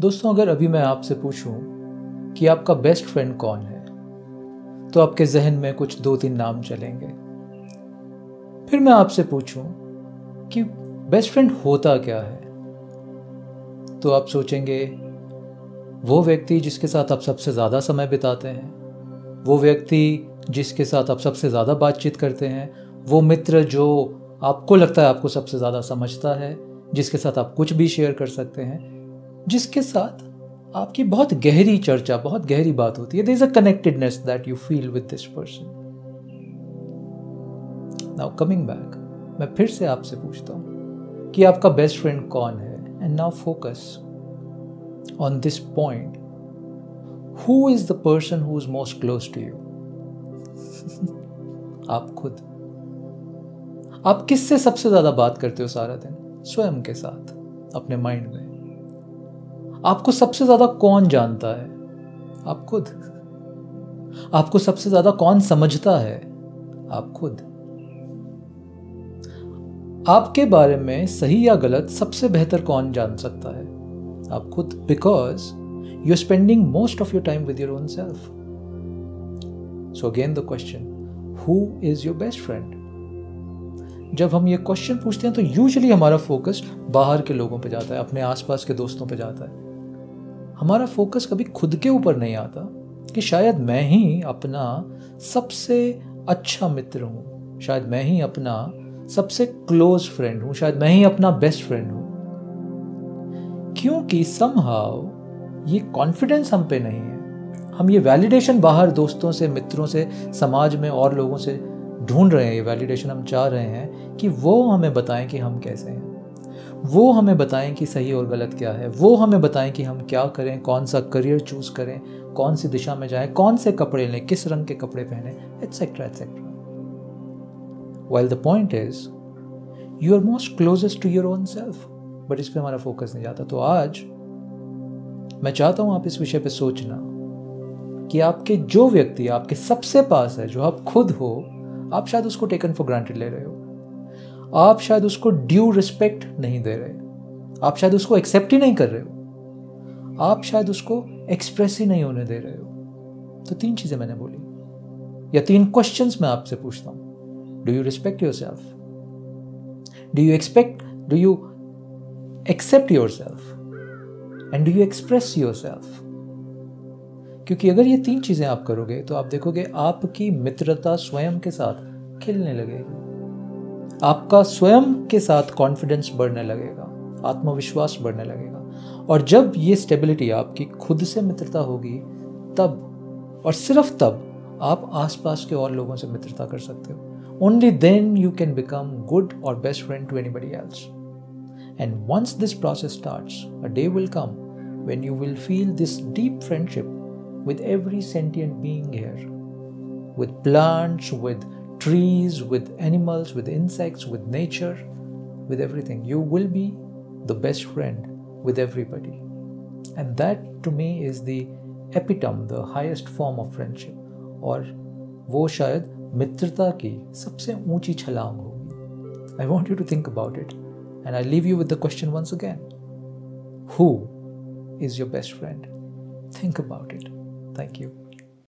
दोस्तों, अगर अभी मैं आपसे पूछूँ कि आपका बेस्ट फ्रेंड कौन है तो आपके जहन में कुछ दो तीन नाम चलेंगे। फिर मैं आपसे पूछूँ कि बेस्ट फ्रेंड होता क्या है तो आप सोचेंगे, वो व्यक्ति जिसके साथ आप सबसे ज़्यादा समय बिताते हैं, वो व्यक्ति जिसके साथ आप सबसे ज़्यादा बातचीत करते हैं, वो मित्र जो आपको लगता है आपको सबसे ज़्यादा समझता है, जिसके साथ आप कुछ भी शेयर कर सकते हैं जिसके साथ आपकी बहुत गहरी चर्चा, बहुत गहरी बात होती है। Is a connectedness that you feel with this person now coming back मैं फिर से आपसे पूछता हूँ कि आपका बेस्ट फ्रेंड कौन है? And now focus on this point who is the person who is most close to you आप खुद। आप किससे सबसे ज़्यादा बात करते हो सारा दिन? स्वयं के साथ, अपने माइंड में। आपको सबसे ज़्यादा कौन जानता है? आप खुद। आपको सबसे ज़्यादा कौन समझता है? आप खुद। आपके बारे में सही या गलत सबसे बेहतर कौन जान सकता है? आप खुद because you are spending most of your time with your own self so again the question who is your best friend जब हम ये क्वेश्चन पूछते हैं तो यूजुअली हमारा फोकस बाहर के लोगों पे जाता है, अपने आसपास के दोस्तों पे जाता है। हमारा फोकस कभी खुद के ऊपर नहीं आता कि शायद मैं ही अपना सबसे अच्छा मित्र हूँ, शायद मैं ही अपना सबसे क्लोज फ्रेंड हूँ, शायद मैं ही अपना बेस्ट फ्रेंड हूँ। क्योंकि समहाव ये कॉन्फिडेंस हम पे नहीं है। हम ये वैलिडेशन बाहर दोस्तों से, मित्रों से, समाज में और लोगों से ढूंढ रहे हैं, ये वैलिडेशन हम चाह रहे हैं कि वो हमें बताएँ कि हम कैसे हैं। वो हमें बताएँ कि सही और गलत क्या है। वो हमें बताएँ कि हम क्या करें, कौन सा करियर चूज़ करें, कौन सी दिशा में जाएँ, कौन से कपड़े लें, किस रंग के कपड़े पहने etcetera etcetera well the point is you are most closest to your own self but इस पर हमारा फोकस नहीं जाता। तो आज, मैं चाहता हूँ आप इस विषय पर सोचना कि आपके जो व्यक्ति, आपके सबसे पास है, जो आप खुद हो, आप शायद उसको टेकन फॉर ग्रांटेड ले रहे हो। आप शायद उसको ड्यू रिस्पेक्ट नहीं दे रहे। आप शायद उसको एक्सेप्ट ही नहीं कर रहे हो। आप शायद उसको एक्सप्रेस ही नहीं होने दे रहे हो। तो तीन चीज़ें मैंने बोली। या तीन क्वेश्चंस मैं आपसे पूछता हूँ। Do you respect yourself do you expect do you accept yourself and do you express yourself क्योंकि अगर ये तीन चीज़ें आप करोगे तो आप देखोगे आपकी मित्रता स्वयं के साथ खिलने लगेगी। आपका स्वयं के साथ कॉन्फिडेंस बढ़ने लगेगा आत्मविश्वास बढ़ने लगेगा। और जब ये स्टेबिलिटी आपकी खुद से मित्रता होगी तब और सिर्फ़ तब आप आसपास के और लोगों से मित्रता कर सकते हो। Only then you can become good और best friend to anybody else and once this process starts a day will come when you will feel this deep friendship with every sentient being here with plants, with trees, with animals, with insects, with nature, with everything. You will be the best friend with everybody. And that to me is the epitome, the highest form of friendship. और वो शायद मित्रता की सबसे ऊंची छलांग होगी I want you to think about it and I leave you with the question once again who is your best friend think about it. Thank you.